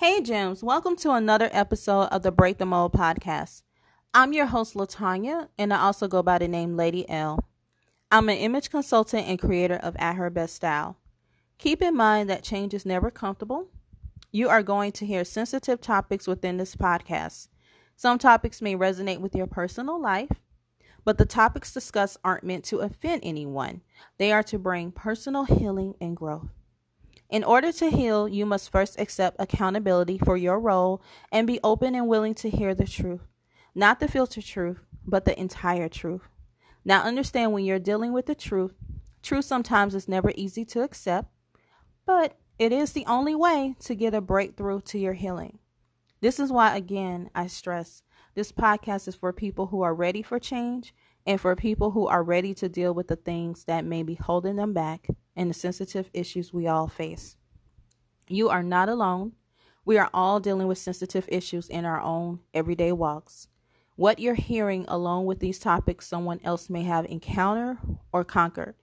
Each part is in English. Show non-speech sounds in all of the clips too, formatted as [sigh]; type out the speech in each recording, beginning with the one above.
Hey, Gems. Welcome to another episode of the Break the Mold podcast. I'm your host, Latanya, and I also go by the name Lady L. I'm an image consultant and creator of At Her Best Style. Keep in mind that change is never comfortable. You are going to hear sensitive topics within this podcast. Some topics may resonate with your personal life, but the topics discussed aren't meant to offend anyone. They are to bring personal healing and growth. In order to heal, you must first accept accountability for your role and be open and willing to hear the truth. Not the filtered truth, but the entire truth. Now, understand when you're dealing with the truth, truth sometimes is never easy to accept, but it is the only way to get a breakthrough to your healing. This is why, again, I stress this podcast is for people who are ready for change and for people who are ready to deal with the things that may be holding them back and the sensitive issues we all face. You are not alone. We are all dealing with sensitive issues in our own everyday walks. What you're hearing along with these topics, someone else may have encountered or conquered.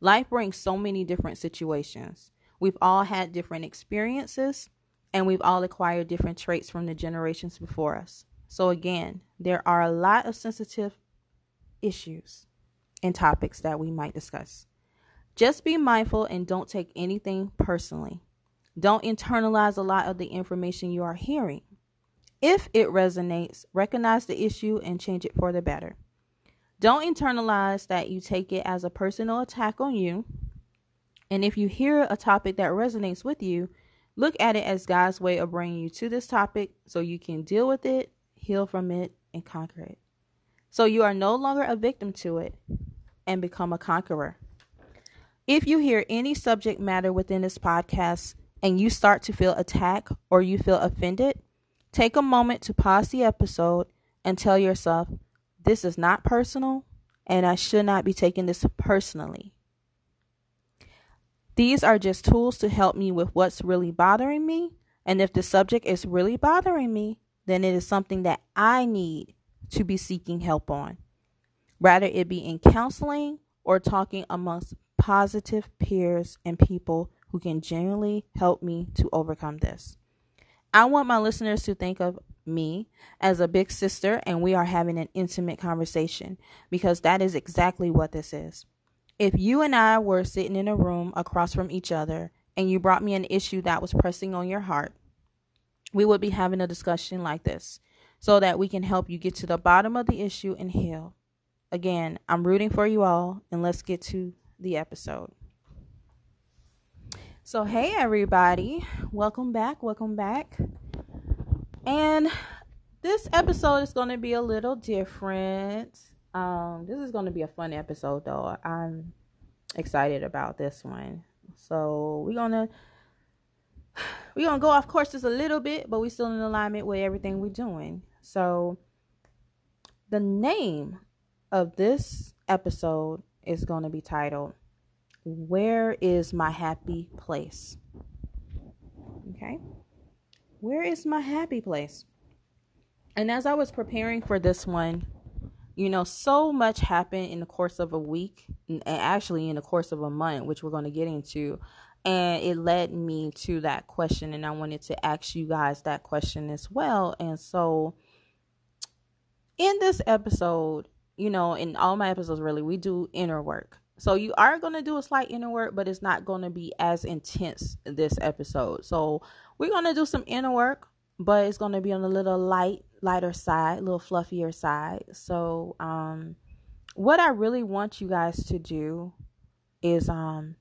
Life brings so many different situations. We've all had different experiences, and we've all acquired different traits from the generations before us. So, again, there are a lot of sensitive issues and topics that we might discuss. Just be mindful and don't take anything personally. Don't internalize a lot of the information you are hearing. If it resonates, recognize the issue and change it for the better. Don't internalize that you take it as a personal attack on you. And if you hear a topic that resonates with you, look at it as God's way of bringing you to this topic so you can deal with it, heal from it, and conquer it. So you are no longer a victim to it and become a conqueror. If you hear any subject matter within this podcast and you start to feel attacked or you feel offended, take a moment to pause the episode and tell yourself, this is not personal and I should not be taking this personally. These are just tools to help me with what's really bothering me. And if the subject is really bothering me, then it is something that I need to be seeking help on. Rather, it be in counseling or talking amongst positive peers and people who can genuinely help me to overcome this. I want my listeners to think of me as a big sister and we are having an intimate conversation because that is exactly what this is. If you and I were sitting in a room across from each other and you brought me an issue that was pressing on your heart, we would be having a discussion like this so that we can help you get to the bottom of the issue and heal. Again, I'm rooting for you all, and let's get to the episode. So, hey everybody, welcome back, welcome back. And this episode is going to be a little different. Um, this is going to be a fun episode, though. I'm excited about this one. So, we're going to we're gonna go off course just a little bit, but we're still in alignment with everything we're doing. So the name of this episode is gonna be titled Where is my happy place? Okay. Where is my happy place? And as I was preparing for this one, you know, so much happened in the course of a week, and actually in the course of a month, which we're going to get into and it led me to that question and i wanted to ask you guys that question as well and so in this episode you know in all my episodes really we do inner work so you are going to do a slight inner work but it's not going to be as intense this episode so we're going to do some inner work but it's going to be on a little light lighter side a little fluffier side so um what i really want you guys to do is um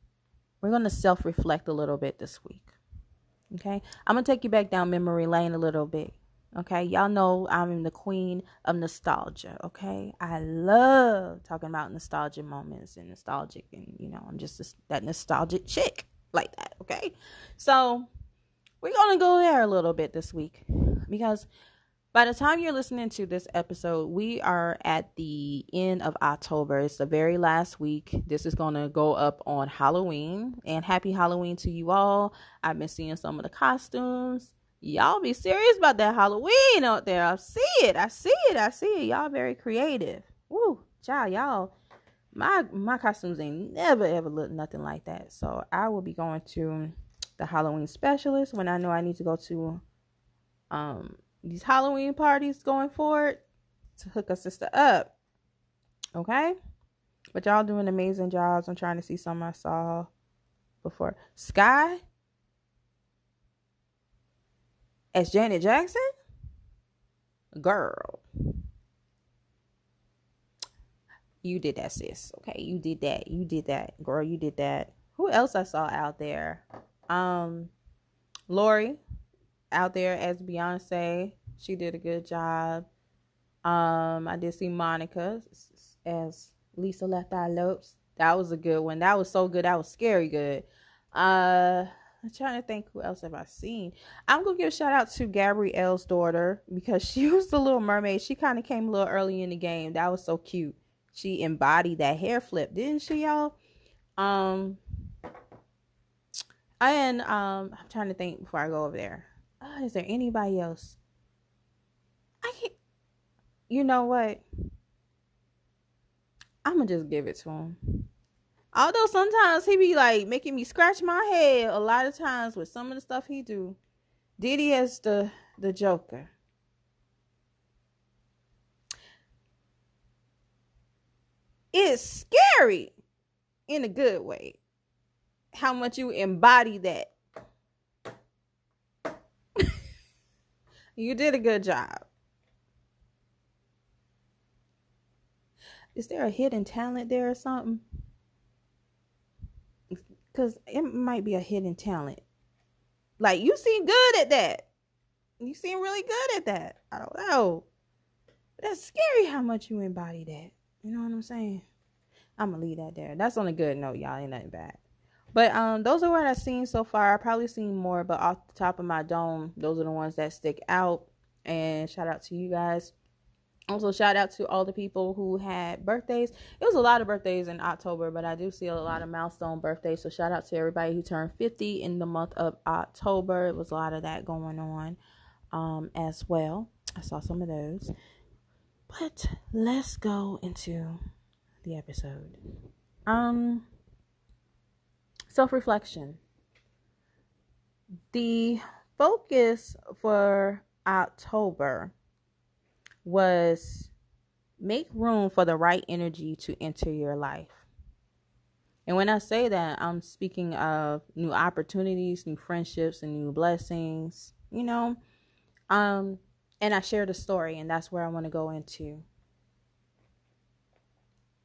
we're going to self reflect a little bit this week. Okay. I'm going to take you back down memory lane a little bit. Okay. Y'all know I'm the queen of nostalgia. Okay. I love talking about nostalgia moments and nostalgic, and you know, I'm just that nostalgic chick like that. Okay. So we're to go there a little bit this week because by the time you're listening to this episode, we are at the end of October. It's the very last week. This is going to go up on Halloween. And happy Halloween to you all. I've been seeing some of the costumes. Y'all be serious about that Halloween out there. I see it. I see it. I see it. Y'all very creative. Woo, child, y'all. My my costumes ain't never ever looked nothing like that. So I will be going to the Halloween specialist when I know I need to go to um these Halloween parties going forward to hook a sister up. Okay? But y'all doing amazing jobs. I'm trying to see some I saw before. Sky as Janet Jackson? Girl. You did that, sis. Okay, you did that. You did that. Girl, you did that. Who else I saw out there? Um Lori out there as Beyonce. She did a good job. Um, I did see Monica as Lisa Left Eye Lopes. That was a good one. That was so good. That was scary good. Uh, I'm trying to think who else have I seen. I'm gonna give a shout out to Gabrielle's daughter because she [laughs] was the little mermaid. She kind of came a little early in the game. That was so cute. She embodied that hair flip, didn't she, y'all? Um, and um, I'm trying to think before I go over there. Uh, is there anybody else? I can't. You know what? I'm gonna just give it to him. Although sometimes he be like making me scratch my head a lot of times with some of the stuff he do. Diddy as the the Joker. It's scary in a good way. How much you embody that. [laughs] you did a good job. Is there a hidden talent there or something? Because it might be a hidden talent. Like, you seem good at that. You seem really good at that. I don't know. That's scary how much you embody that. You know what I'm saying? I'm gonna leave that there. That's on a good note, y'all. Ain't nothing bad. But um, those are what I've seen so far. I probably seen more, but off the top of my dome, those are the ones that stick out. And shout out to you guys. Also, shout out to all the people who had birthdays. It was a lot of birthdays in October, but I do see a lot of milestone birthdays. So shout out to everybody who turned 50 in the month of October. It was a lot of that going on um, as well. I saw some of those. But let's go into the episode. Um self-reflection. The focus for October was make room for the right energy to enter your life. And when I say that, I'm speaking of new opportunities, new friendships, and new blessings, you know. Um, and I shared a story, and that's where I want to go into.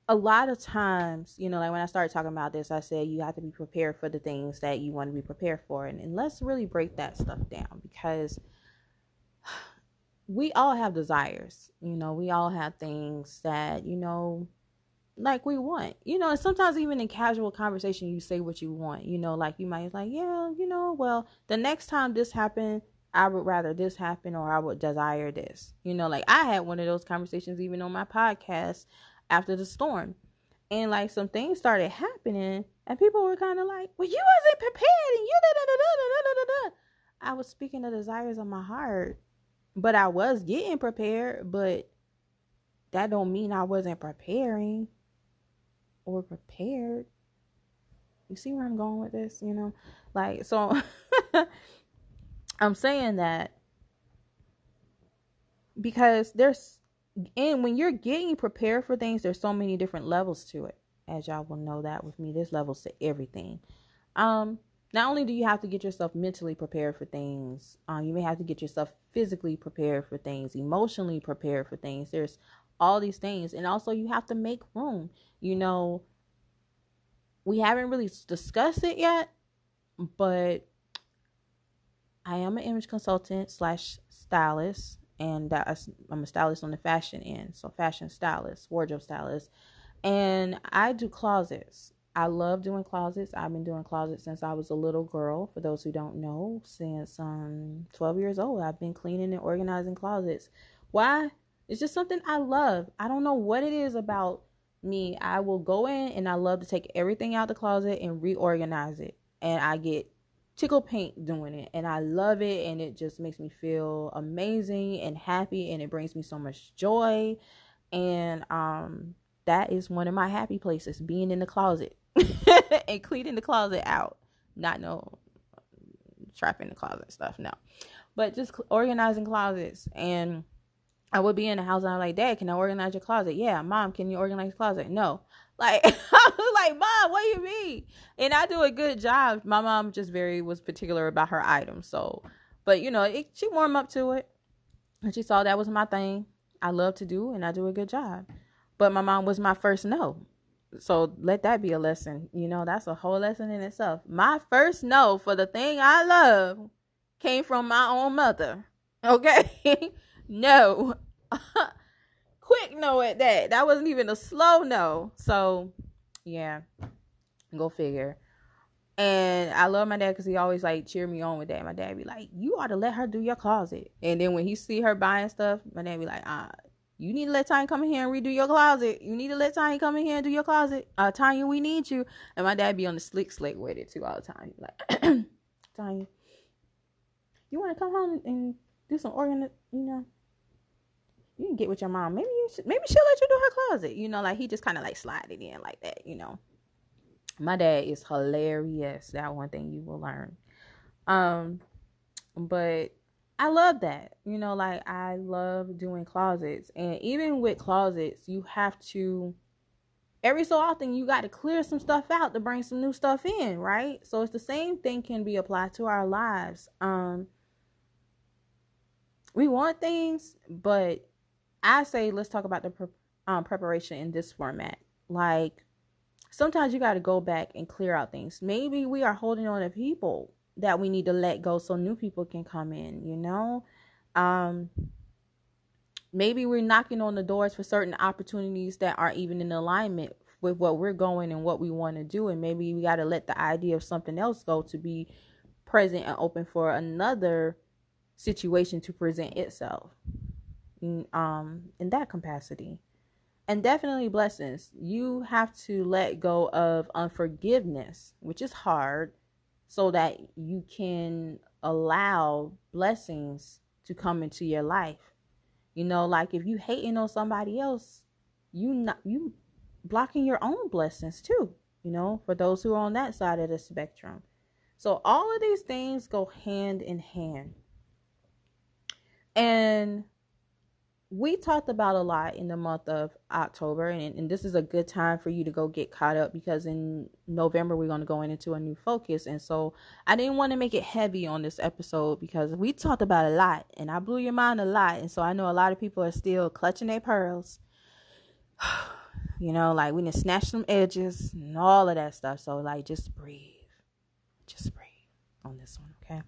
A lot of times, you know, like when I started talking about this, I said you have to be prepared for the things that you want to be prepared for. And, and let's really break that stuff down because we all have desires. You know, we all have things that, you know, like we want. You know, and sometimes even in casual conversation you say what you want. You know, like you might like, yeah, you know, well, the next time this happened, I would rather this happen or I would desire this. You know, like I had one of those conversations even on my podcast after the storm. And like some things started happening and people were kind of like, "Well, you wasn't prepared and you da da da da da da da." I was speaking the desires of my heart but I was getting prepared, but that don't mean I wasn't preparing or prepared. You see where I'm going with this, you know? Like so [laughs] I'm saying that because there's and when you're getting prepared for things, there's so many different levels to it. As y'all will know that with me, there's levels to everything. Um not only do you have to get yourself mentally prepared for things, um, you may have to get yourself physically prepared for things, emotionally prepared for things. There's all these things. And also, you have to make room. You know, we haven't really discussed it yet, but I am an image consultant slash stylist, and I'm a stylist on the fashion end. So, fashion stylist, wardrobe stylist. And I do closets. I love doing closets. I've been doing closets since I was a little girl. For those who don't know, since um 12 years old, I've been cleaning and organizing closets. Why? It's just something I love. I don't know what it is about me. I will go in and I love to take everything out the closet and reorganize it. And I get tickle paint doing it and I love it and it just makes me feel amazing and happy and it brings me so much joy and um that is one of my happy places being in the closet [laughs] and cleaning the closet out. Not no trapping the closet stuff. No, but just organizing closets. And I would be in the house and I'm like, Dad, can I organize your closet? Yeah, Mom, can you organize your closet? No. [laughs] Like [laughs] I was like, Mom, what do you mean? And I do a good job. My mom just very was particular about her items. So, but you know, it, she warmed up to it, and she saw that was my thing. I love to do, and I do a good job. But my mom was my first no. So let that be a lesson. You know, that's a whole lesson in itself. My first no for the thing I love came from my own mother. [laughs] Okay? no. [laughs] Quick no at that. That wasn't even a slow no. So, yeah. Go figure. And I love my dad because he always like cheer me on with that. My dad be like, "You ought to let her do your closet." And then when he see her buying stuff, my dad be like, "Ah, you need to let Tanya come in here and redo your closet. You need to let Tanya come in here and do your closet. Uh, Tanya, we need you." And my dad be on the slick slick with it too all the time. Like, [clears throat] Tanya, you want to come home and do some organ, you know? You can get with your mom. Maybe you should, maybe she'll let you do her closet. You know, like he just kind of like slide it in like that. You know my dad is hilarious. That one thing you will learn. Um, but I love that. You know, like I love doing closets. And even with closets, you have to every so often you got to clear some stuff out to bring some new stuff in, right? So it's the same thing can be applied to our lives. Um we want things, but I say let's talk about the pre- um, preparation in this format. Like sometimes you got to go back and clear out things. Maybe we are holding on to people that we need to let go so new people can come in, you know? Um maybe we're knocking on the doors for certain opportunities that aren't even in alignment with what we're going and what we want to do and maybe we got to let the idea of something else go to be present and open for another situation to present itself um in that capacity and definitely blessings. You have to let go of unforgiveness, which is hard, so that you can allow blessings to come into your life. You know, like if you hating on somebody else, you not you blocking your own blessings too. You know, for those who are on that side of the spectrum. So all of these things go hand in hand. And we talked about a lot in the month of October, and, and this is a good time for you to go get caught up because in November we're going to go into a new focus. And so I didn't want to make it heavy on this episode because we talked about a lot and I blew your mind a lot. And so I know a lot of people are still clutching their pearls. [sighs] you know, like we need to snatch some edges and all of that stuff. So, like, just breathe. Just breathe on this one, okay?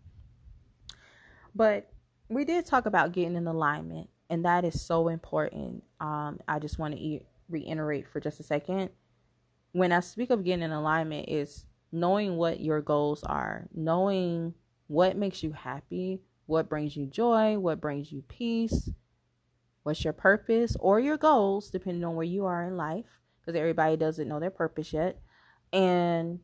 But we did talk about getting in alignment and that is so important. Um, I just want to reiterate for just a second. When I speak of getting in alignment, is knowing what your goals are, knowing what makes you happy, what brings you joy, what brings you peace, what's your purpose or your goals, depending on where you are in life, because everybody doesn't know their purpose yet. And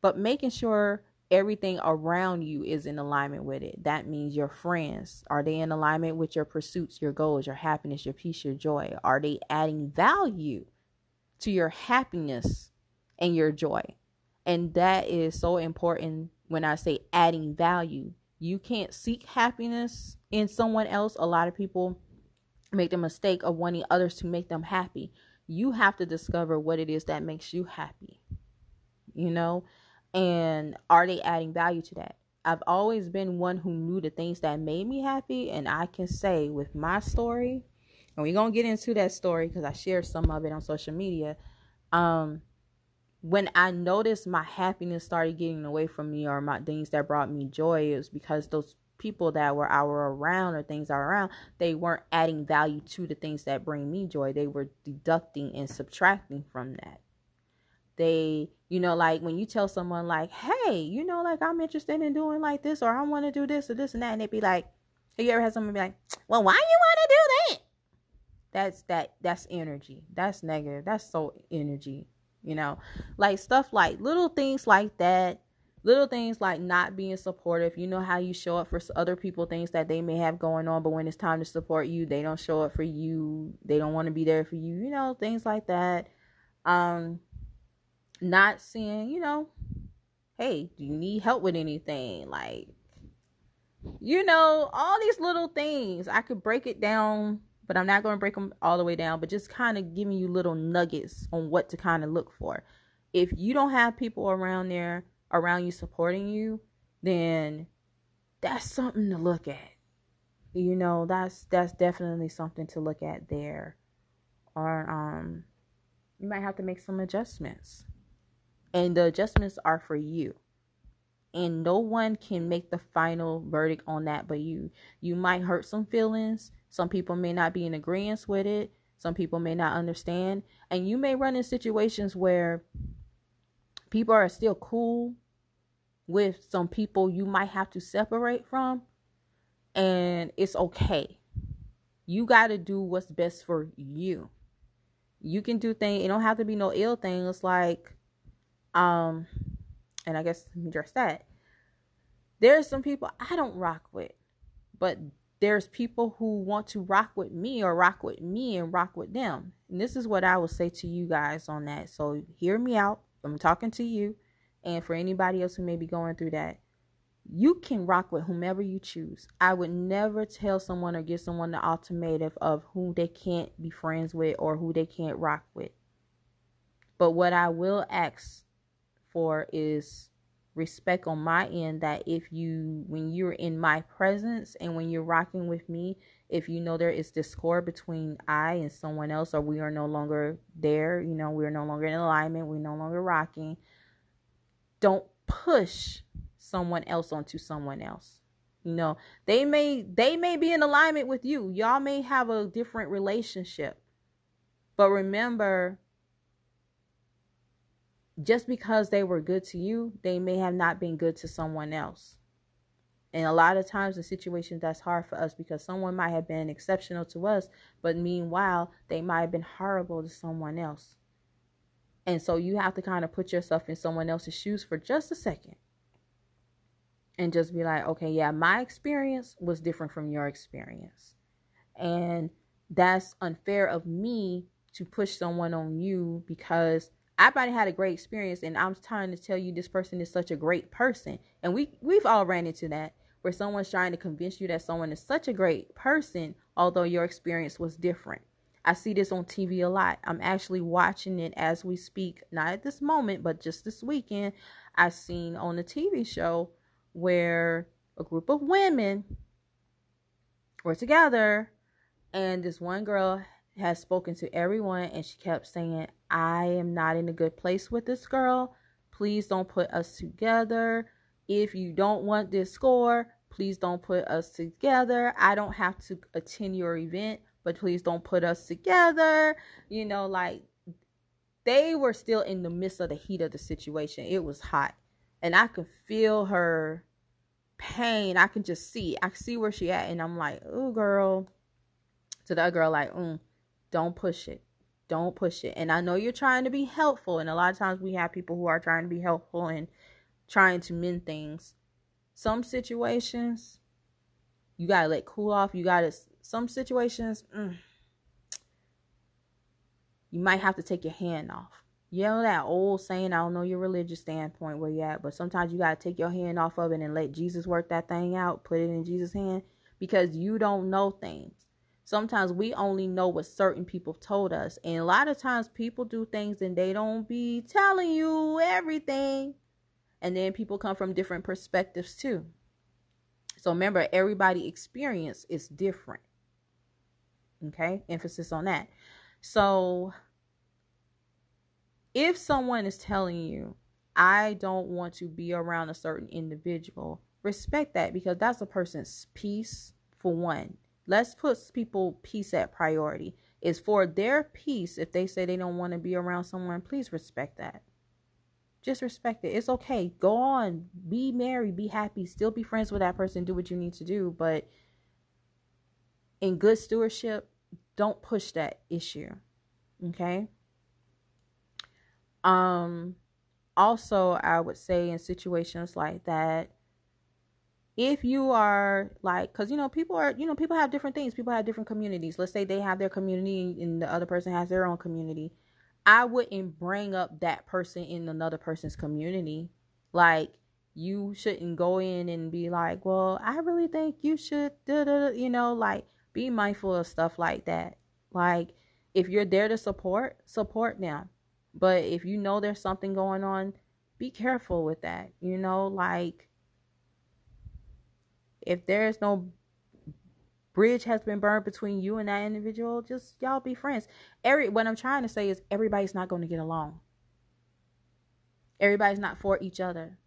but making sure everything around you is in alignment with it. That means your friends, are they in alignment with your pursuits, your goals, your happiness, your peace, your joy? Are they adding value to your happiness and your joy? And that is so important when I say adding value. You can't seek happiness in someone else. A lot of people make the mistake of wanting others to make them happy. You have to discover what it is that makes you happy. You know, and are they adding value to that? I've always been one who knew the things that made me happy and i can say with my story and we're gonna get into that story because i shared some of it on social media um when i noticed my happiness started getting away from me or my things that brought me joy it was because those people that were our around or things are around they weren't adding value to the things that bring me joy. They were deducting and subtracting from that. They you know like when you tell someone like hey you know like i'm interested in doing like this or i want to do this or this and that and they'd be like have you ever had someone be like well why you want to do that? That's that that's energy. That's negative. That's so energy you know? Like stuff like little things like that little things like not being supportive. You know how you show up for other people things that they may have going on but when it's time to support you they don't show up for you. They don't want to be there for you you know things like that. Um not saying, you know, hey, do you need help with anything? Like, you know, all these little things. I could break it down, but I'm not going to break them all the way down, but just kind of giving you little nuggets on what to kind of look for. If you don't have people around there, around you supporting you, then that's something to look at. You know, that's that's definitely something to look at there. Or um you might have to make some adjustments. And the adjustments are for you. And no one can make the final verdict on that but you you might hurt some feelings. Some people may not be in agreement with it. Some people may not understand. And you may run in situations where people are still cool with some people you might have to separate from and it's okay. You got to do what's best for you. You can do things it don't have to be no ill things like um and I guess let me address that. There's some people I don't rock with, but there's people who want to rock with me or rock with me and rock with them. And this is what I will say to you guys on that. So hear me out. I'm talking to you. And for anybody else who may be going through that, you can rock with whomever you choose. I would never tell someone or give someone the ultimatum of who they can't be friends with or who they can't rock with. But what I will ask for is respect on my end that if you when you're in my presence and when you're rocking with me if you know there is discord between i and someone else or we are no longer there you know we're no longer in alignment we're no longer rocking don't push someone else onto someone else. You know they may they may be in alignment with you. Y'all may have a different relationship. But remember just because they were good to you, they may have not been good to someone else. And a lot of times, in situations that's hard for us because someone might have been exceptional to us, but meanwhile, they might have been horrible to someone else. And so you have to kind of put yourself in someone else's shoes for just a second and just be like, okay, yeah, my experience was different from your experience. And that's unfair of me to push someone on you because I have had a great experience, and I'm trying to tell you this person is such a great person, and we we've all ran into that where someone's trying to convince you that someone is such a great person, although your experience was different. I see this on TV a lot. I'm actually watching it as we speak, not at this moment, but just this weekend. I seen on a TV show where a group of women were together, and this one girl has spoken to everyone and she kept saying, I am not in a good place with this girl. Please don't put us together. If you don't want this score, please don't put us together. I don't have to attend your event, but please don't put us together. You know, like they were still in the midst of the heat of the situation. It was hot. And I could feel her pain. I can just see. I see where she at. And I'm like, oh girl. To that girl, like, mm, don't push it. Don't push it. And I know you're trying to be helpful. And a lot of times we have people who are trying to be helpful and trying to mend things. Some situations, you got to let cool off. You got to, some situations, mm, you might have to take your hand off. You know that old saying, I don't know your religious standpoint where you're at, but sometimes you got to take your hand off of it and let Jesus work that thing out, put it in Jesus' hand because you don't know things sometimes we only know what certain people told us. And a lot of times people do things and they don't be telling you everything. And then people come from different perspectives too. So remember, everybody experience is different. Okay, emphasis on that. So if someone is telling you, I don't want to be around a certain individual, respect that because that's a person's peace for one Let's put people peace at priority. Is for their peace. If they say they don't want to be around someone, please respect that. Just respect it. It's okay. Go on. Be married. Be happy. Still be friends with that person. Do what you need to do. But in good stewardship, don't push that issue. Okay. Um also I would say in situations like that, if you are like because you know people are you know people have different things people have different communities let's say they have their community and the other person has their own community i wouldn't bring up that person in another person's community like you shouldn't go in and be like, well, I really think you should, you know, like be mindful of stuff like that. Like, if you're there to support, support them. But if you know there's something going on, be careful with that. You know, like if there's no bridge has been burned between you and that individual, just y'all be friends. Every what I'm trying to say is everybody's not going to get along. Everybody's not for each other.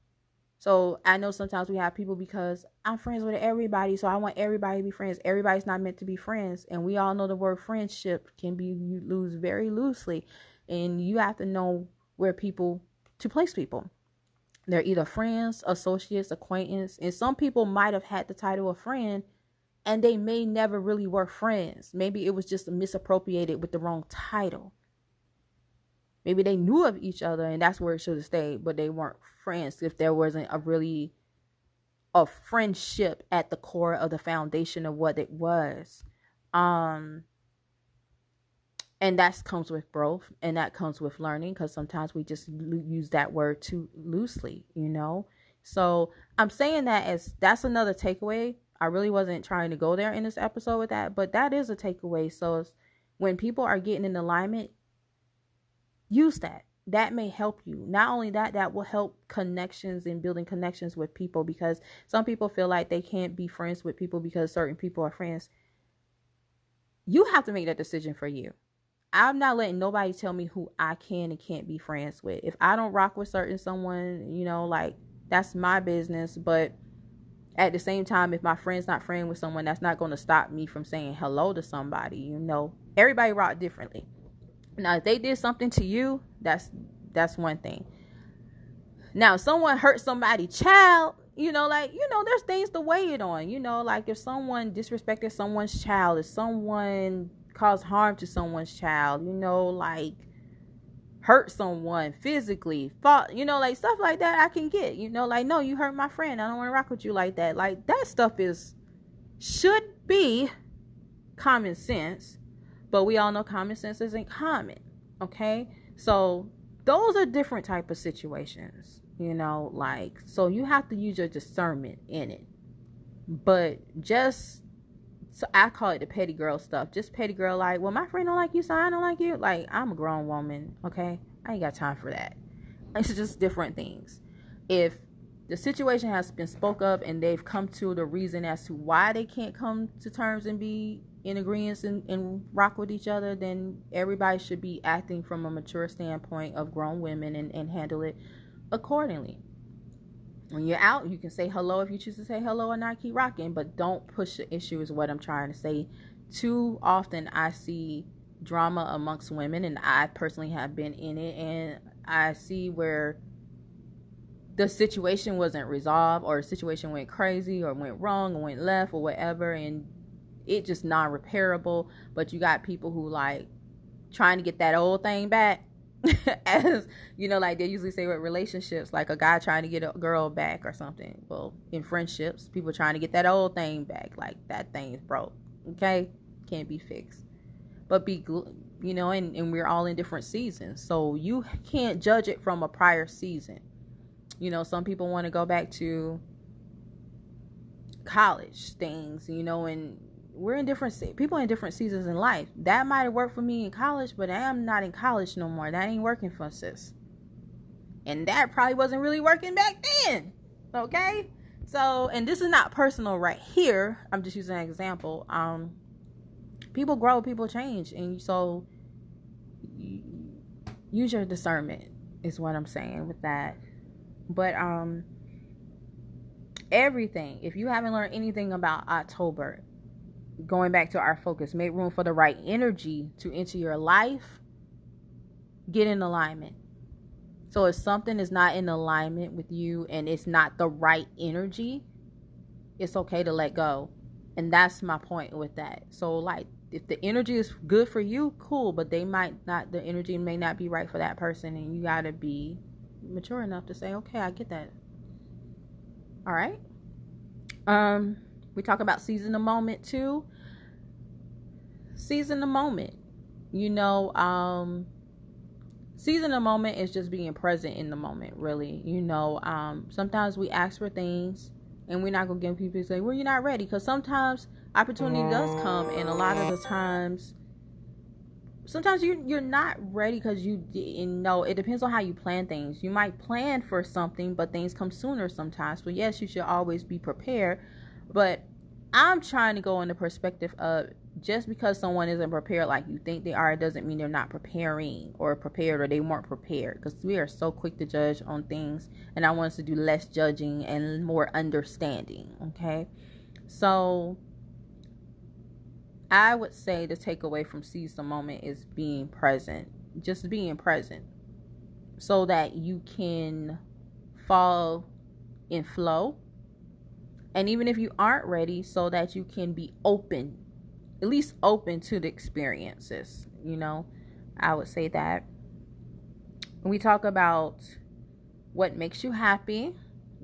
So I know sometimes we have people because I'm friends with everybody, so I want everybody to be friends. Everybody's not meant to be friends, and we all know the word friendship can be used very loosely, and you have to know where people to place people. They're either friends, associates, acquaintance, and some people might have had the title of friend, and they may never really were friends. Maybe it was just misappropriated with the wrong title. Maybe they knew of each other and that's where it should have stayed, but they weren't friends if there wasn't a really a friendship at the core of the foundation of what it was. Um and that comes with growth and that comes with learning because sometimes we just lo- use that word too loosely, you know. So I'm saying that as that's another takeaway. I really wasn't trying to go there in this episode with that, but that is a takeaway. So when people are getting in alignment, use that that may help you not only that that will help connections and building connections with people because some people feel like they can't be friends with people because certain people are friends you have to make that decision for you i'm not letting nobody tell me who i can and can't be friends with if i don't rock with certain someone you know like that's my business but at the same time if my friend's not friend with someone that's not going to stop me from saying hello to somebody you know everybody rock differently now, if they did something to you, that's that's one thing. Now, if someone hurt somebody child, you know, like, you know, there's things to weigh it on. You know, like if someone disrespected someone's child, if someone caused harm to someone's child, you know, like hurt someone physically, fought, you know, like stuff like that I can get. You know, like, no, you hurt my friend. I don't want to rock with you like that. Like that stuff is should be common sense but we all know common sense isn't common okay so those are different type of situations you know like so you have to use your discernment in it but just so I call it the petty girl stuff. Just petty girl, like, well, my friend don't like you, so I don't like you. Like, I'm a grown woman, okay? I ain't got time for that. It's just different things. If the situation has been spoke of and they've come to the reason as to why they can't come to terms and be in agreement and, and rock with each other, then everybody should be acting from a mature standpoint of grown women and, and handle it accordingly. When you're out, you can say hello if you choose to say hello and not keep rocking, but don't push the issue, is what I'm trying to say. Too often, I see drama amongst women, and I personally have been in it, and I see where the situation wasn't resolved, or a situation went crazy, or went wrong, or went left, or whatever, and it just non-repairable but you got people who like trying to get that old thing back [laughs] as you know like they usually say with relationships like a guy trying to get a girl back or something. Well in friendships people trying to get that old thing back like that thing's broke okay? Can't be fixed. But be you know and, and we're all in different seasons. So you can't judge it from a prior season. You know some people want to go back to college things you know and we're in different people in different seasons in life. That might have worked for me in college, but I am not in college no more. That ain't working for sis. And that probably wasn't really working back then. Okay? So, and this is not personal right here. I'm just using an example. Um people grow, people change, and so use your discernment is what I'm saying with that. But um everything, if you haven't learned anything about October, going back to our focus, make room for the right energy to enter your life. Get in alignment. So if something is not in alignment with you and it's not the right energy, it's okay to let go. And that's my point with that. So like if the energy is good for you, cool, but they might not the energy may not be right for that person and you got to be mature enough to say, "Okay, I get that." All right? Um we talk about seizing the moment too. Seizing the moment. You know, um, seizing the moment is just being present in the moment, really. You know, um, sometimes we ask for things and we're not gonna give people say, "Well, you're not ready," because sometimes opportunity does come, and a lot of the times, sometimes you you're not ready because you didn't know. It depends on how you plan things. You might plan for something, but things come sooner sometimes. So yes, you should always be prepared, but I'm trying to go in the perspective of just because someone isn't prepared like you think they are, it doesn't mean they're not preparing or prepared or they weren't prepared. Because we are so quick to judge on things, and I want us to do less judging and more understanding. Okay, so I would say the takeaway from seize the moment is being present, just being present, so that you can fall in flow. And even if you aren't ready, so that you can be open at least open to the experiences. You know, I would say that. we talk about what makes you happy,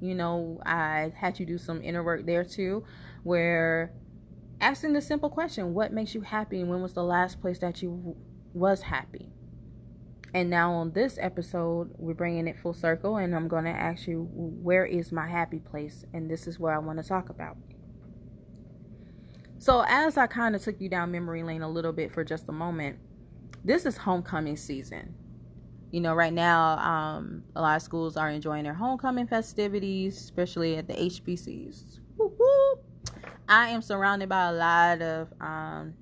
you know, I had you do some inner work there too, where asking the simple question, what makes you happy and when was the last place that you was happy? And now on this episode, we're bringing it full circle and I'm going to ask you, where is my happy place? And this is where I want to talk about. So, as I kind of took you down memory lane a little bit for just a moment, this is homecoming season. You know, right now, um, a lot of schools are enjoying their homecoming festivities, especially at the HBCUs. I am surrounded by a lot of um,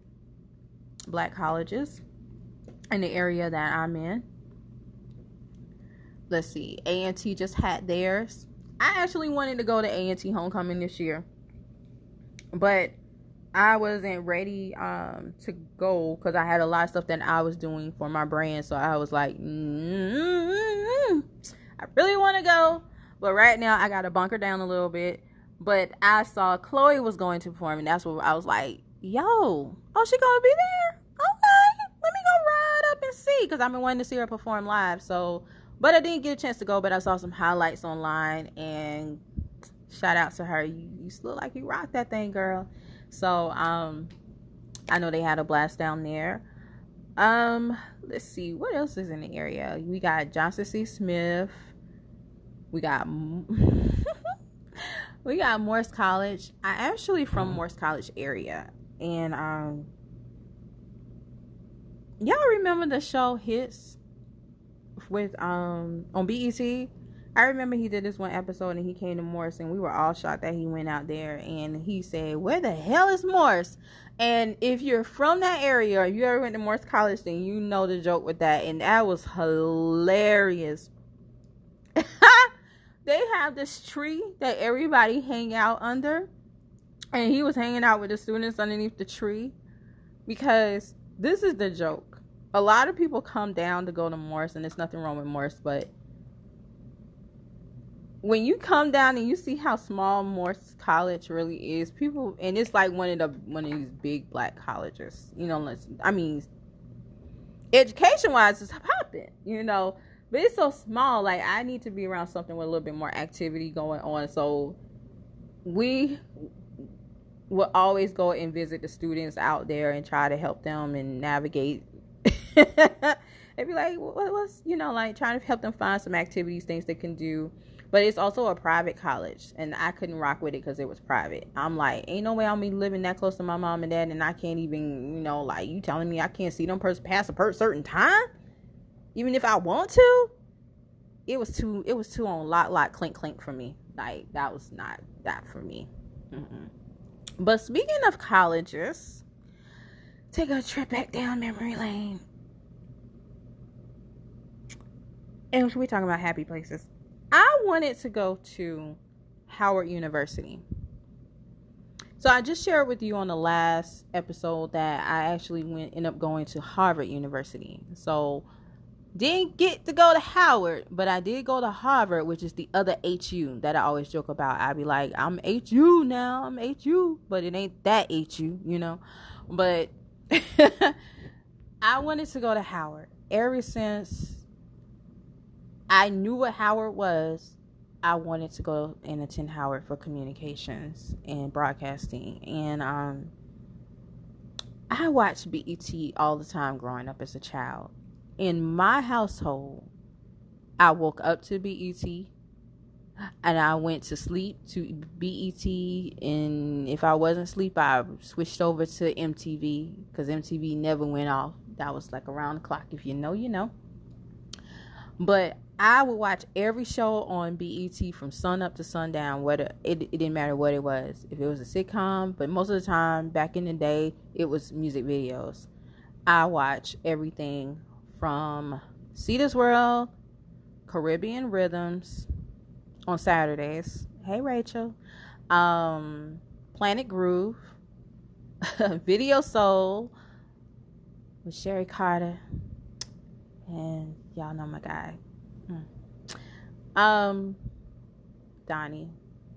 black colleges in the area that I'm in. Let's see, A&T just had theirs. I actually wanted to go to A&T homecoming this year, but I wasn't ready um to go because I had a lot of stuff that I was doing for my brand. So I was like, mm-hmm. I really want to go, but right now I got to bunker down a little bit. But I saw Chloe was going to perform, and that's what I was like, yo, oh, she gonna be there? See because I've been wanting to see her perform live. So, but I didn't get a chance to go, but I saw some highlights online and shout out to her. You, you look like you rocked that thing, girl. So um, I know they had a blast down there. Um, let's see what else is in the area. We got Johnson C. Smith. We got [laughs] we got Morris College. I actually from Morris College area, and um, y'all remember the show Hits with um on BET? I remember he did this one episode and he came to Morris and we were all shocked that he went out there and he said, Where the hell is Morris? And if you're from that area or you ever went to Morris College, then you know the joke with that. And that was hilarious. [laughs] they have this tree that everybody hang out under. And he was hanging out with the students underneath the tree because this is the joke. A lot of people come down to go to Morris, and there's nothing wrong with Morris, but when you come down and you see how small Morris College really is, people and it's like one of the one of these big black colleges. You know, I mean, education wise, it's popping. You know, but it's so small. Like I need to be around something with a little bit more activity going on. So we will always go and visit the students out there and try to help them and navigate. And be like, what's you know, like trying to help them find some activities, things they can do but it's also a private college, and I couldn't rock with it because it was private. I'm like, ain't no way I'm be living that close to my mom and dad, and I can't even, you know, like you telling me I can't see them person past a per- certain time, even if I want to. It was too, it was too on lot, lot, clink, clink for me. Like that was not that for me. Mm-mm. But speaking of colleges, take a trip back down memory lane. And we're talking about happy places. I wanted to go to Howard University. So I just shared with you on the last episode that I actually went end up going to Harvard University. So didn't get to go to Howard, but I did go to Harvard, which is the other HU that I always joke about. I'd be like, I'm HU now, I'm HU, but it ain't that HU, you know. But [laughs] I wanted to go to Howard ever since I knew what Howard was. I wanted to go and attend Howard for communications and broadcasting. And um, I watched BET all the time growing up as a child. in my household, I woke up to BET and I went to sleep to BET. And if I wasn't asleep, I switched over to MTV because MTV never went off. That was like around the clock. If you know, you know. But I would watch every show on BET from sun up to sundown. Whether it, it didn't matter what it was, if it was a sitcom, but most of the time back in the day, it was music videos. I watch everything from Cedar's World, Caribbean Rhythms on Saturdays. Hey Rachel, um, Planet Groove, [laughs] Video Soul with Sherry Carter and y'all know my guy. Hmm. Um, Donnie,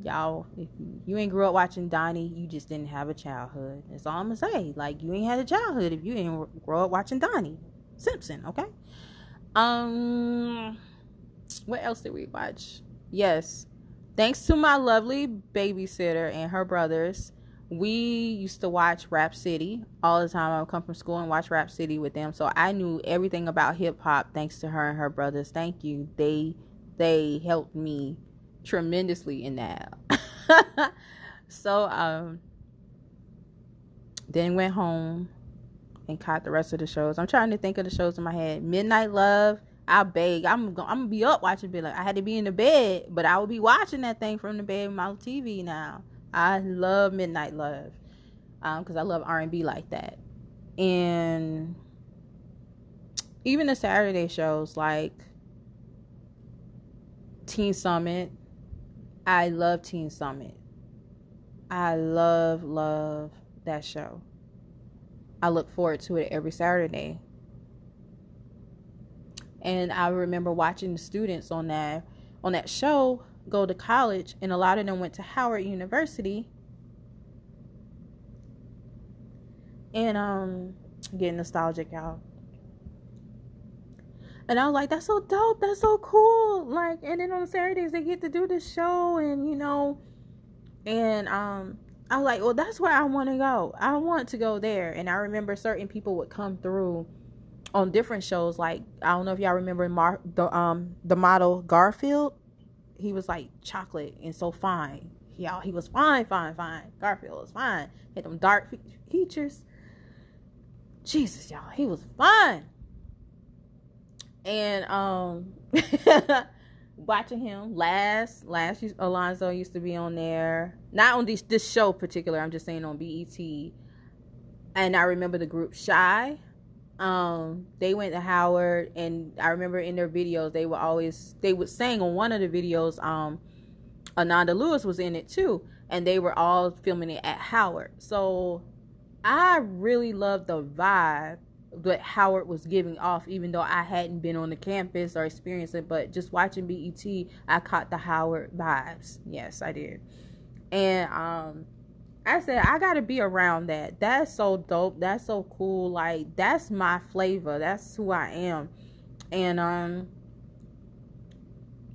y'all, if you ain't grew up watching Donnie, you just didn't have a childhood. That's all I'm gonna say. Like you ain't had a childhood if you didn't grow up watching Donnie Simpson. Okay. Um, what else did we watch? Yes, thanks to my lovely babysitter and her brothers we used to watch Rap City all the time. I would come from school and watch Rap City with them. So I knew everything about hip hop thanks to her and her brothers. Thank you. They they helped me tremendously in that. [laughs] so um then went home and caught the rest of the shows. I'm trying to think of the shows in my head. Midnight Love. I beg. I'm gonna, I'm gonna be up watching. Be like I had to be in the bed, but I would be watching that thing from the bed with my TV now. I love Midnight Love because um, I love R&B like that. And even the Saturday shows like Teen Summit, I love Teen Summit. I love, love that show. I look forward to it every Saturday. And I remember watching the students on that on that show go to college, and a lot of them went to Howard University. And um, getting nostalgic out. And I was like, that's so dope. That's so cool. Like, and then on Saturdays they get to do this show, and you know, and um, I was like, well, that's where I want to go. I want to go there. And I remember certain people would come through on different shows. Like, I don't know if y'all remember Mar- the um the model Garfield he was like chocolate and so fine. Y'all, he was fine, fine, fine. Garfield was fine. Had them dark features. Jesus, y'all, he was fine. And um, [laughs] watching him last, last Alonzo used to be on there. Not on this this show particular. I'm just saying on BET. And I remember the group Shai um they went to howard and i remember in their videos they were always they would sing on one of the videos um ananda lewis was in it too and they were all filming it at howard. So i really loved the vibe that howard was giving off even though i hadn't been on the campus or experienced it but just watching bet i caught the howard vibes. Yes i did. And um I said I gotta be around that. That's so dope. That's so cool. Like that's my flavor. That's who I am. And um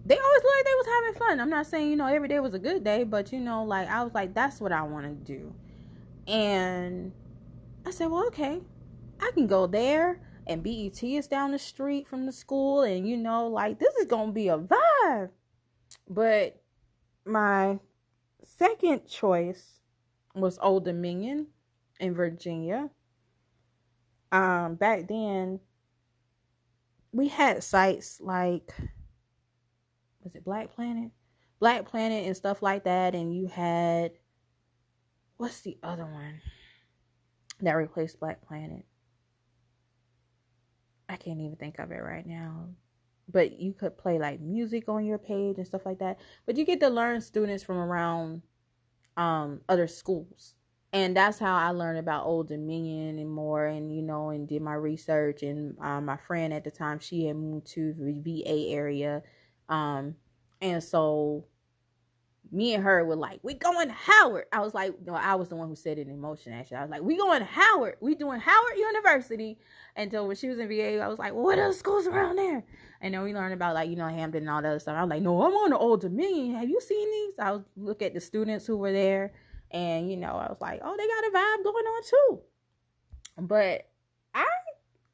they always looked like they was having fun. I'm not saying, you know, every day was a good day, but you know, like I was like, that's what I want to do. And I said, well, okay, I can go there. And BET is down the street from the school, and you know, like this is gonna be a vibe. But my second choice was Old Dominion in Virginia. Um, back then, we had sites like, was it Black Planet? Black Planet and stuff like that. And you had, what's the other one that replaced Black Planet? I can't even think of it right now. But you could play like music on your page and stuff like that. But you get to learn students from around um, other schools. And that's how I learned about Old Dominion and more, and you know, and did my research. And um, my friend at the time, she had moved to the VA area, um, and so me and her were like, "We going to Howard." I was like, "No, I was the one who said it in motion." Actually, I was like, "We going to Howard. We doing Howard University." So when she was in VA, I was like, "Well, what other schools around there?" And then we learned about like you know Hampton and all that other stuff. I was like, "No, I'm on the Old Dominion. Have you seen these?" I was look at the students who were there, and you know, I was like, "Oh, they got a vibe going on too." But I,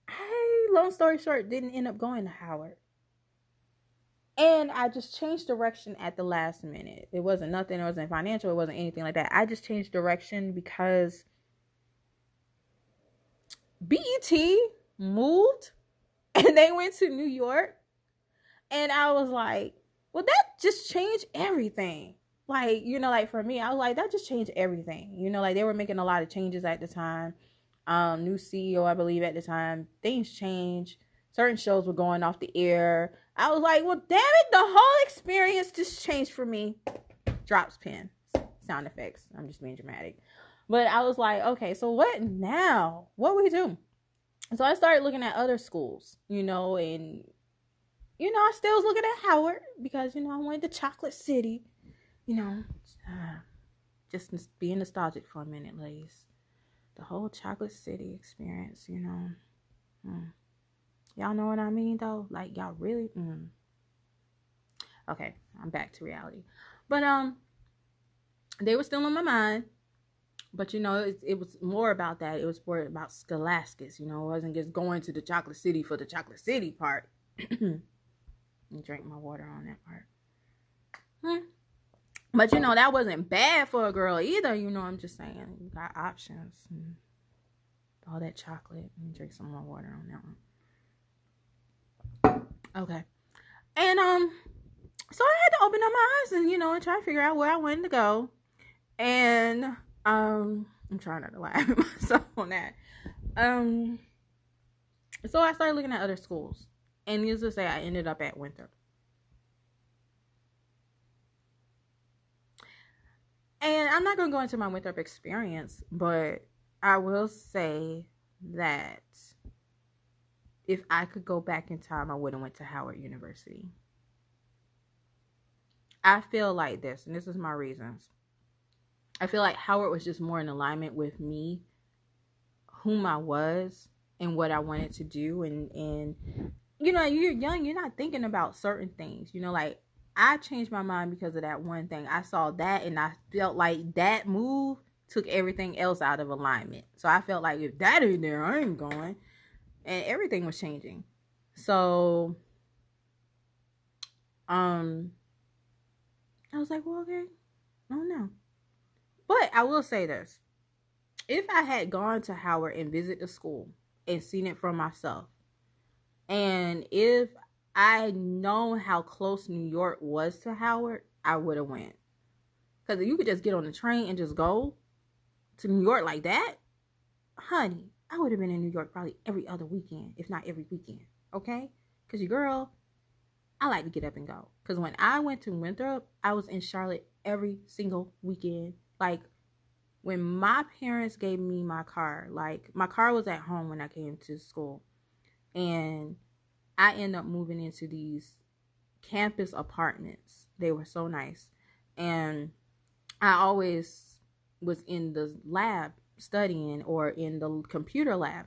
I long story short, didn't end up going to Howard. And I just changed direction at the last minute. It wasn't nothing, it wasn't financial, it wasn't anything like that. I just changed direction because BET moved [laughs] and they went to New York. And I was like, well, that just changed everything. Like, you know, like for me, I was like, that just changed everything. You know, like they were making a lot of changes at the time. Um, new CEO, I believe, at the time. Things changed. Certain shows were going off the air. I was like, well, damn it, the whole experience just changed for me. Drops pin. Sound effects. I'm just being dramatic. But I was like, okay, so what now? What we do? So I started looking at other schools, you know, and you know, I still was looking at Howard because, you know, I wanted the chocolate city, you know, uh, just being nostalgic for a minute, ladies. The whole chocolate city experience, you know. Mm. Y'all know what I mean, though? Like, y'all really. Mm. Okay, I'm back to reality. But, um, they were still on my mind. But you know, it, it was more about that. It was more about Scholasticus. You know, it wasn't just going to the Chocolate City for the Chocolate City part. [clears throat] and drink my water on that part. Hmm. But you know, that wasn't bad for a girl either. You know, I'm just saying, you got options. all that chocolate and drink some more water on that one. Okay. And um, so I had to open up my eyes and you know and try to figure out where I wanted to go. And um, I'm trying not to laugh [laughs] at myself on that. Um, so I started looking at other schools, and needless to say, I ended up at Winthrop. And I'm not going to go into my Winthrop experience, but I will say that if I could go back in time, I would have went to Howard University. I feel like this, and this is my reasons. I feel like Howard was just more in alignment with me, whom I was, and what I wanted to do. And and you know, you're young, you're not thinking about certain things. You know, like I changed my mind because of that one thing. I saw that, and I felt like that move took everything else out of alignment. So I felt like if that ain't there, I ain't going. And everything was changing. So um I was like, well, okay. I don't know. But I will say this. If I had gone to Howard and visit the school and seen it for myself, and if I known how close New York was to Howard, I would have went. Because you could just get on the train and just go to New York like that, honey, I would have been in New York probably every other weekend, if not every weekend. Okay? Because your girl, I like to get up and go. Because when I went to Winthrop, I was in Charlotte every single weekend like when my parents gave me my car, like my car was at home when I came to school. And I ended up moving into these campus apartments. They were so nice. And I always was in the lab studying or in the computer lab.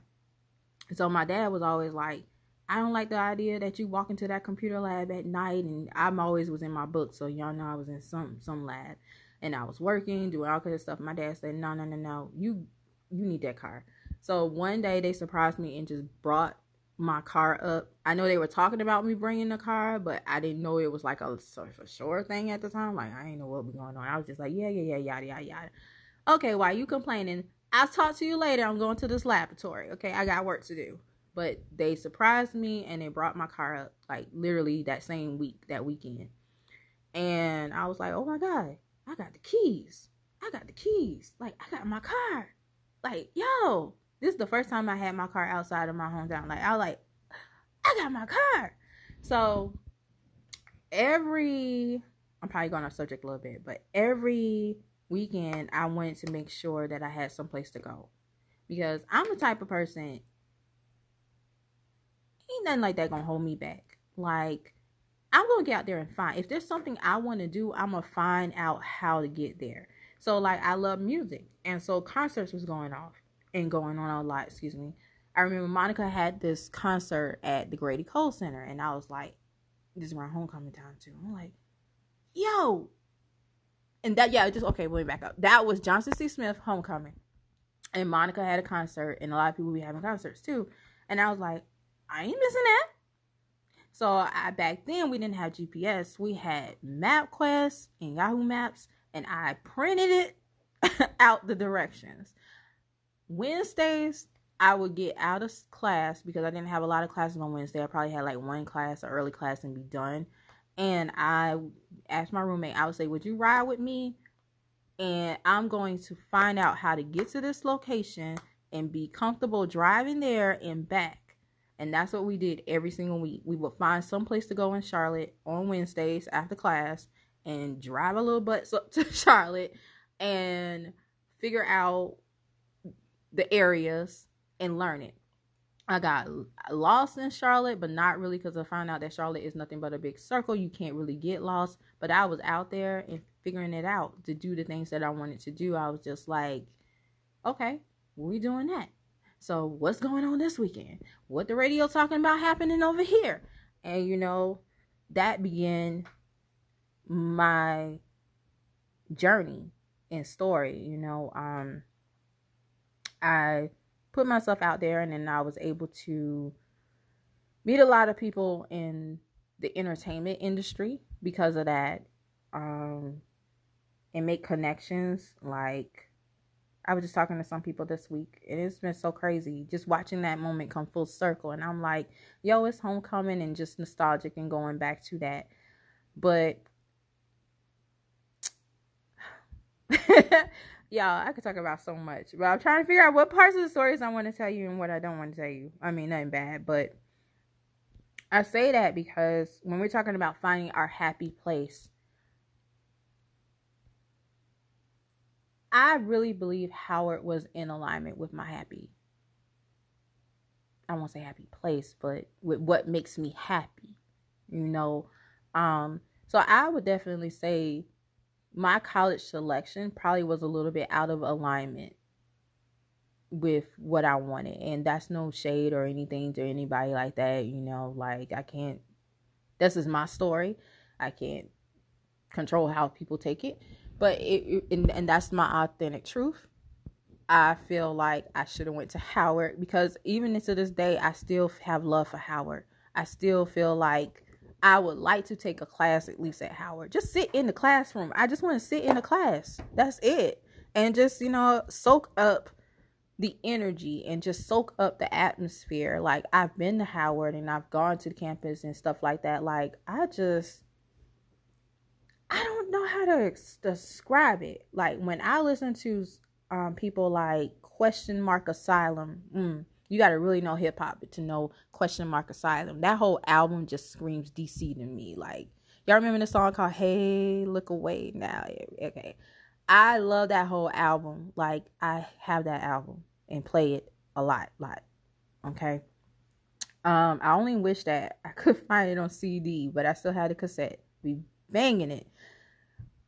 So my dad was always like, I don't like the idea that you walk into that computer lab at night and I'm always was in my book, so y'all know I was in some some lab and I was working, doing all kinds of stuff. My dad said, "No, no, no, no. You you need that car." So one day they surprised me and just brought my car up. I know they were talking about me bringing the car, but I didn't know it was like a a sure thing at the time. Like I didn't know what was going on. I was just like, yeah, yeah, yeah, yada, yada, yada. Okay, why you complaining? I'll talk to you later. I'm going to this laboratory. Okay, I got work to do. But they surprised me and they brought my car up like literally that same week, that weekend. And I was like, oh my God, I got the keys. I got the keys. Like, I got my car. Like, yo, this is the first time I had my car outside of my hometown. Like, I like, I got my car. So every, I'm probably going off subject a little bit, but every weekend I wanted to make sure that I had some place to go. Because I'm the type of person, ain't nothing like that gonna hold me back. Like, I'm gonna get out there and find. If there's something I want to do, I'm gonna find out how to get there. So like I love music, and so concerts was going off and going on a lot. Excuse me. I remember Monica had this concert at the Grady Cole Center, and I was like, "This is around homecoming time too." I'm like, "Yo," and that yeah, just okay. Let me back up. That was Johnson C. Smith homecoming, and Monica had a concert, and a lot of people be having concerts too. And I was like, I ain't missing that. So I back then we didn't have GPS. We had MapQuest and Yahoo Maps, and I printed it [laughs] out the directions. Wednesdays, I would get out of class because I didn't have a lot of classes on Wednesday. I probably had like one class, or early class, and be done. And I asked my roommate, I would say, Would you ride with me? And I'm going to find out how to get to this location and be comfortable driving there and back. And that's what we did every single week. We would find some place to go in Charlotte on Wednesdays after class and drive a little bit [laughs] up to Charlotte and figure out the areas and learn it. I got lost in Charlotte, but not really because I found out that Charlotte is nothing but a big circle. You can't really get lost. But I was out there and figuring it out to do the things that I wanted to do. I was just like, okay, we're doing that. So what's going on this weekend? What the radio talking about happening over here? And you know, that began my journey and story. You know, um, I put myself out there, and then I was able to meet a lot of people in the entertainment industry because of that, um, and make connections like I was just talking to some people this week, and it's been so crazy just watching that moment come full circle. And I'm like, yo, it's homecoming and just nostalgic and going back to that. But [sighs] y'all, I could talk about so much, but I'm trying to figure out what parts of the stories I want to tell you and what I don't want to tell you. I mean, nothing bad, but I say that because when we're talking about finding our happy place, I really believe Howard was in alignment with my happy. I won't say happy place, but with what makes me happy. You know, um, so I would definitely say my college selection probably was a little bit out of alignment with what I wanted. And that's no shade or anything to anybody like that, you know, like I can't this is my story. I can't control how people take it but it, and, and that's my authentic truth. I feel like i should have went to howard because even to this day i still have love for howard. I still feel like i would like to take a class at least at howard. Just sit in the classroom. I just want to sit in the class. That's it. And just you know soak up the energy and just soak up the atmosphere. Like i've been to howard and i've gone to the campus and stuff like that. Like i just I don't know how to describe it. Like when I listen to um, people like Question Mark Asylum, mm, you got to really know hip hop to know Question Mark Asylum. That whole album just screams DC to me. Like y'all remember the song called Hey Look Away now? Okay, I love that whole album. Like I have that album and play it a lot, lot. Okay. Um, I only wish that I could [laughs] find it on CD, but I still had a cassette. Be banging it.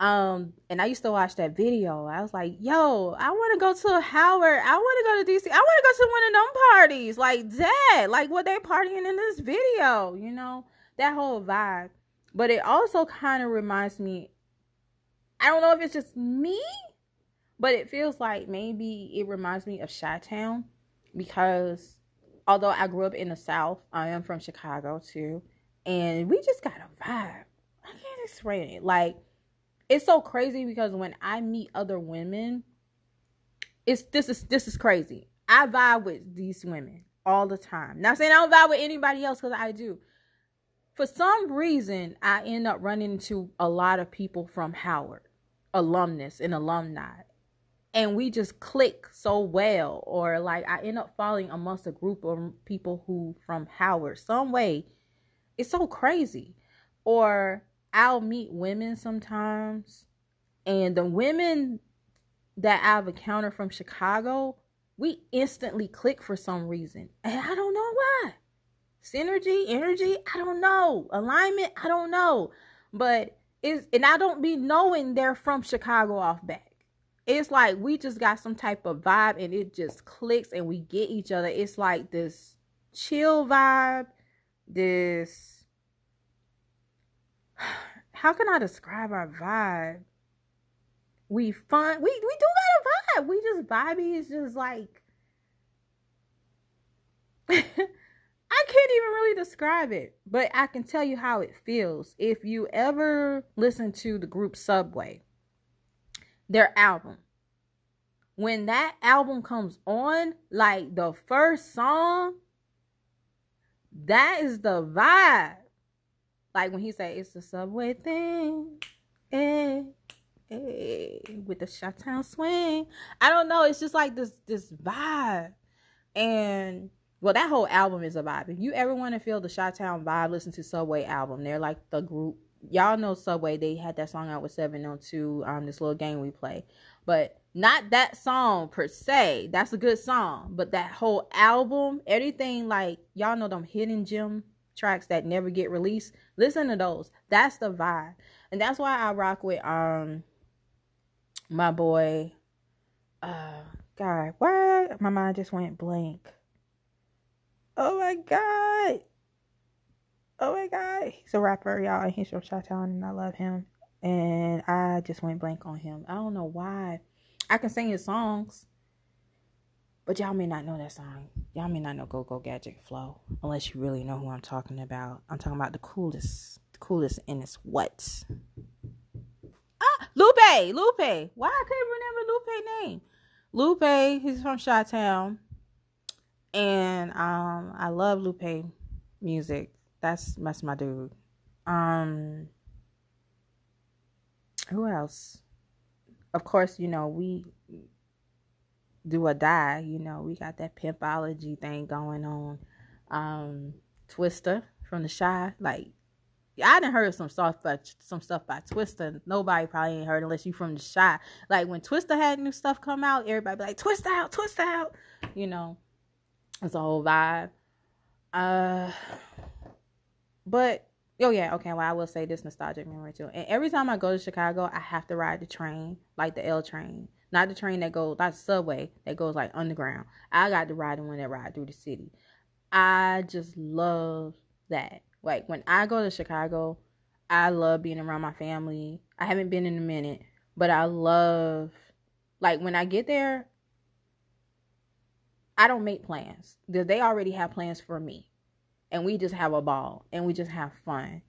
Um, and I used to watch that video. I was like, yo, I want to go to Howard. I want to go to DC. I want to go to one of them parties like that, like what they partying in this video, you know, that whole vibe. But it also kind of reminds me, I don't know if it's just me, but it feels like maybe it reminds me of Chi Town because although I grew up in the South, I am from Chicago too. And we just got a vibe. I can't explain it. Like, it's so crazy because when I meet other women, it's this is this is crazy. I vibe with these women all the time. Not saying I don't vibe with anybody else because I do. For some reason, I end up running into a lot of people from Howard, alumnus and alumni. And we just click so well, or like I end up falling amongst a group of people who from Howard some way. It's so crazy. Or I'll meet women sometimes, and the women that I've encountered from Chicago, we instantly click for some reason. And I don't know why. Synergy, energy, I don't know. Alignment, I don't know. But it's and I don't be knowing they're from Chicago off back. It's like we just got some type of vibe and it just clicks and we get each other. It's like this chill vibe, this how can I describe our vibe? We fun. We we do got a vibe. We just vibey is just like I [laughs] I can't even really describe it, but I can tell you how it feels. If you ever listen to the group Subway, their album, when that album comes on, like the first song, that is the vibe. Like when he say it's the subway thing, eh, eh, with the Chi-Town swing. I don't know. It's just like this this vibe, and well, that whole album is a vibe. If you ever want to feel the Chi-Town vibe, listen to Subway album. They're like the group. Y'all know Subway. They had that song out with 702, um, this little game we play. But not that song per se. That's a good song. But that whole album, everything like y'all know them hidden gem tracks that never get released. Listen to those. That's the vibe. And that's why I rock with um my boy uh God, why my mind just went blank. Oh my god. Oh my god. He's a rapper, y'all, and he's from Chi-Town and I love him. And I just went blank on him. I don't know why. I can sing his songs. But y'all may not know that song. Y'all may not know Go Go Gadget Flow. Unless you really know who I'm talking about. I'm talking about the coolest. The coolest in its what? Ah, Lupe! Lupe! Why I couldn't remember Lupe name? Lupe, he's from Chi Town and um I love Lupe music. That's that's my dude. Um who else? Of course, you know, we do or die, you know, we got that pimpology thing going on. Um Twista from the Chi, like I didn't heard some stuff but some stuff by Twista. Nobody probably ain't heard unless you from the Chi. Like when Twista had new stuff come out, everybody be like, Twist out, twist out, you know. It's a whole vibe. Uh, but oh yeah, okay. Well, I will say this nostalgic memory too. And every time I go to Chicago, I have to ride the train, like the L train, not the train that goes, not the subway that goes like underground. I got to ride the one that ride through the city. I just love that. Like when I go to Chicago, I love being around my family. I haven't been in a minute, but I love like when I get there, I don't make plans. They already have plans for me. And we just have a ball and we just have fun.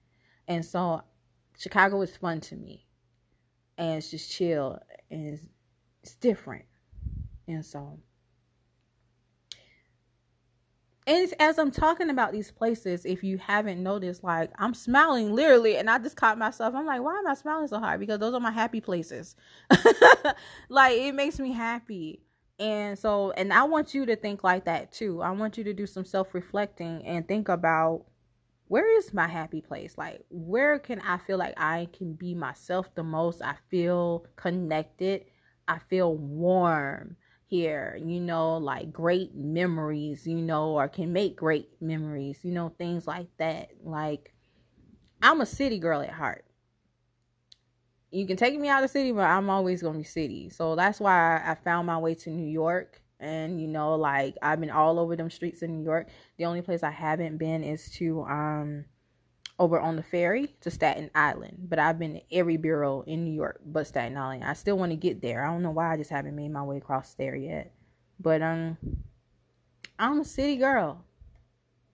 And so Chicago is fun to me. And it's just chill and it's, it's different. And so and as I'm talking about these places, if you haven't noticed, like I'm smiling literally, and I just caught myself. I'm like, why am I smiling so hard? Because those are my happy places. [laughs] like it makes me happy. And so, and I want you to think like that too. I want you to do some self reflecting and think about where is my happy place? Like, where can I feel like I can be myself the most? I feel connected. I feel warm here, you know, like great memories, you know, or can make great memories, you know, things like that. Like, I'm a city girl at heart you can take me out of the city, but I'm always gonna be city. So that's why I found my way to New York. And you know, like I've been all over them streets in New York. The only place I haven't been is to um over on the ferry to Staten Island. But I've been to every bureau in New York but Staten Island. I still want to get there. I don't know why I just haven't made my way across there yet. But um I'm a city girl.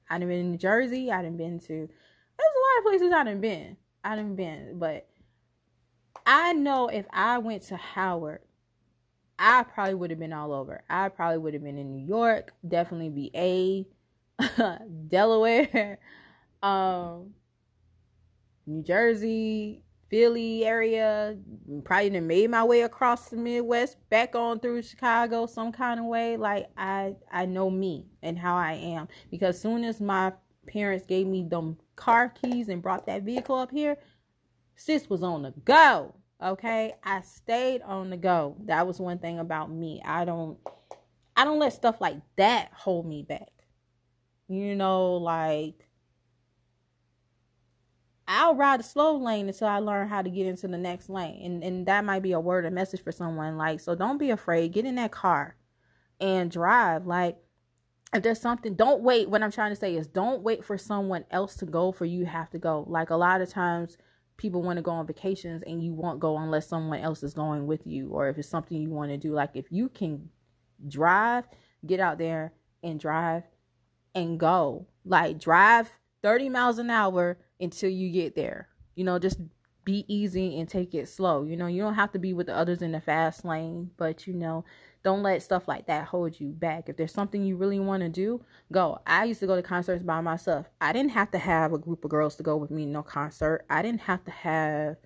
I done been in New Jersey. I done been to there's a lot of places I done been. I done been, but I know if I went to Howard, I probably would have been all over. I probably would have been in New York, definitely VA, [laughs] Delaware, [laughs] um, New Jersey, Philly area. Probably done made my way across the Midwest, back on through Chicago, some kind of way. Like I, I know me and how I am because soon as my parents gave me them car keys and brought that vehicle up here, sis was on the go. Okay, I stayed on the go. That was one thing about me. I don't I don't let stuff like that hold me back. You know, like I'll ride the slow lane until I learn how to get into the next lane. And and that might be a word or message for someone like so don't be afraid. Get in that car and drive. Like if there's something don't wait. What I'm trying to say is don't wait for someone else to go for you have to go. Like a lot of times people want to go on vacations and you won't go unless someone else is going with you or if it's something you want to do like if you can drive get out there and drive and go. Like drive 30 miles an hour until you get there. You know, just be easy and take it slow. You know, you don't have to be with the others in the fast lane, but you know, don't let stuff like that hold you back. If there's something you really want to do, go. I used to go to concerts by myself. I didn't have to have a group of girls to go with me no concert. I didn't have to have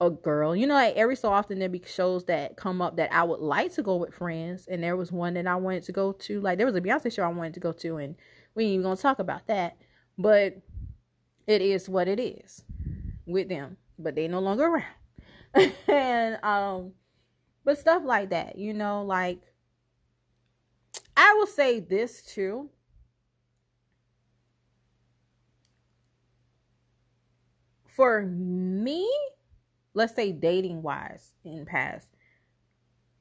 a girl. You know, like every so often there be shows that come up that I would like to go with friends, and there was one that I wanted to go to. Like there was a Beyonce show I wanted to go to, and we ain't even gonna talk about that. But it is what it is with them. But they no longer around. [laughs] and um but stuff like that, you know, like I will say this too. For me, let's say dating wise in past,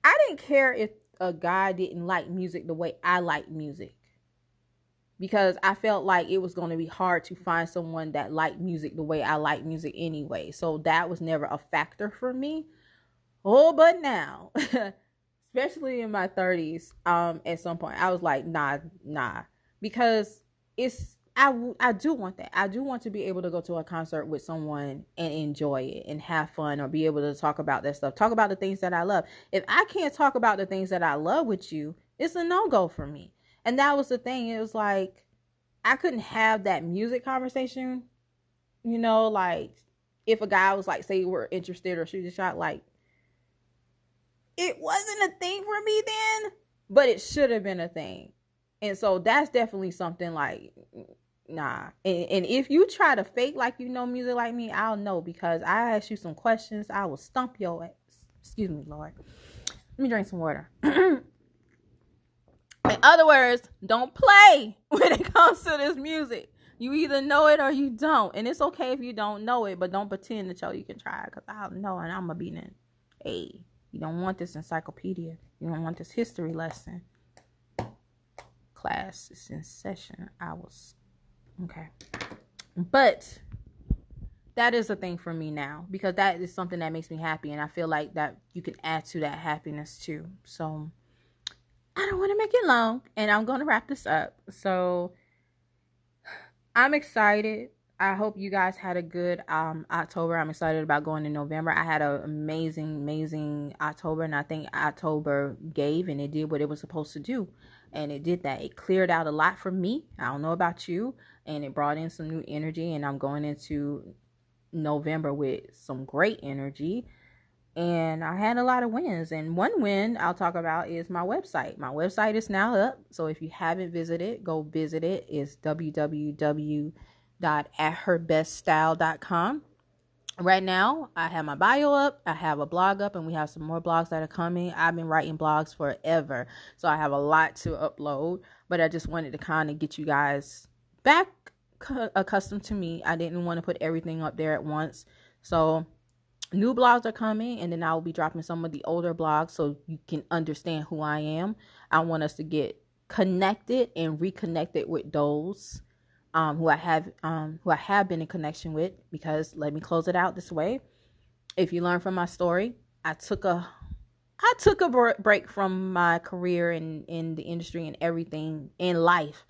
I didn't care if a guy didn't like music the way I like music. Because I felt like it was going to be hard to find someone that liked music the way I like music anyway. So that was never a factor for me. Oh, but now, [laughs] especially in my 30s, um, at some point, I was like, nah, nah, because it's I I do want that. I do want to be able to go to a concert with someone and enjoy it and have fun or be able to talk about that stuff. Talk about the things that I love. If I can't talk about the things that I love with you, it's a no-go for me. And that was the thing. It was like I couldn't have that music conversation. You know, like if a guy was like, say, we're interested or shoot a shot, like it wasn't a thing for me then, but it should have been a thing. And so that's definitely something like nah. And, and if you try to fake like you know music like me, I'll know because I ask you some questions, I will stump your ass. Excuse me, Lord. Let me drink some water. [clears throat] In other words, don't play [laughs] when it comes to this music. You either know it or you don't. And it's okay if you don't know it, but don't pretend that yo you can try because I'll know and I'm gonna be in. Hey. You don't want this encyclopedia. You don't want this history lesson. Class is in session. I was okay. But that is a thing for me now because that is something that makes me happy and I feel like that you can add to that happiness too. So I don't want to make it long and I'm going to wrap this up. So I'm excited I hope you guys had a good um, October. I'm excited about going in November. I had an amazing, amazing October, and I think October gave and it did what it was supposed to do. And it did that. It cleared out a lot for me. I don't know about you. And it brought in some new energy. And I'm going into November with some great energy. And I had a lot of wins. And one win I'll talk about is my website. My website is now up. So if you haven't visited, go visit it. It's www www.atherbeststyle.com. Right now, I have my bio up, I have a blog up, and we have some more blogs that are coming. I've been writing blogs forever, so I have a lot to upload, but I just wanted to kind of get you guys back accustomed to me. I didn't want to put everything up there at once. So, new blogs are coming, and then I will be dropping some of the older blogs so you can understand who I am. I want us to get connected and reconnected with those um, who I have um, who I have been in connection with because let me close it out this way. If you learn from my story, I took a I took a break from my career in in the industry and everything in life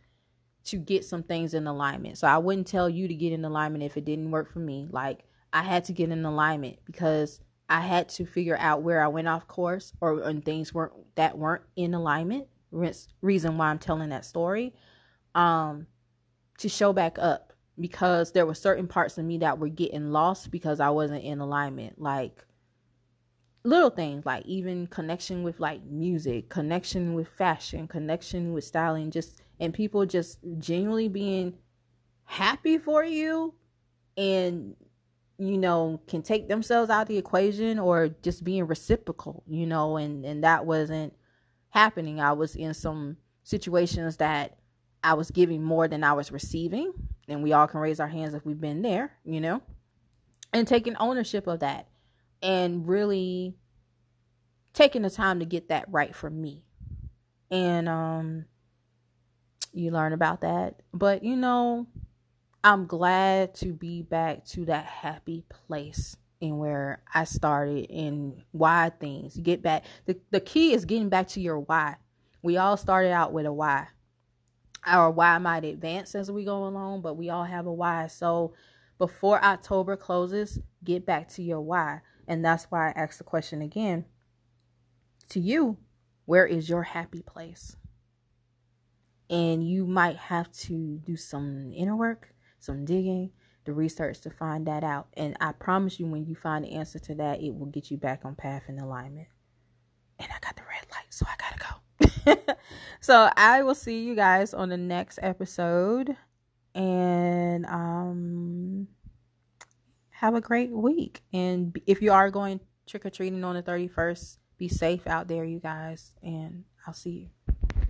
to get some things in alignment. So I wouldn't tell you to get in alignment if it didn't work for me. Like I had to get in alignment because I had to figure out where I went off course or and things weren't that weren't in alignment. Reason why I'm telling that story. Um, to show back up because there were certain parts of me that were getting lost because I wasn't in alignment. Like little things like even connection with like music, connection with fashion, connection with styling, just and people just genuinely being happy for you and you know can take themselves out the equation or just being reciprocal, you know, and and that wasn't happening. I was in some situations that I was giving more than I was receiving. And we all can raise our hands if we've been there, you know, and taking ownership of that and really taking the time to get that right for me. And um you learn about that. But you know, I'm glad to be back to that happy place and where I started and why things. Get back. The the key is getting back to your why. We all started out with a why our why might advance as we go along, but we all have a why. So before October closes, get back to your why. And that's why I asked the question again to you where is your happy place? And you might have to do some inner work, some digging, the research to find that out. And I promise you, when you find the answer to that, it will get you back on path and alignment. And I got the red light, so I gotta go. [laughs] so I will see you guys on the next episode. And um have a great week. And if you are going trick or treating on the 31st, be safe out there, you guys. And I'll see you.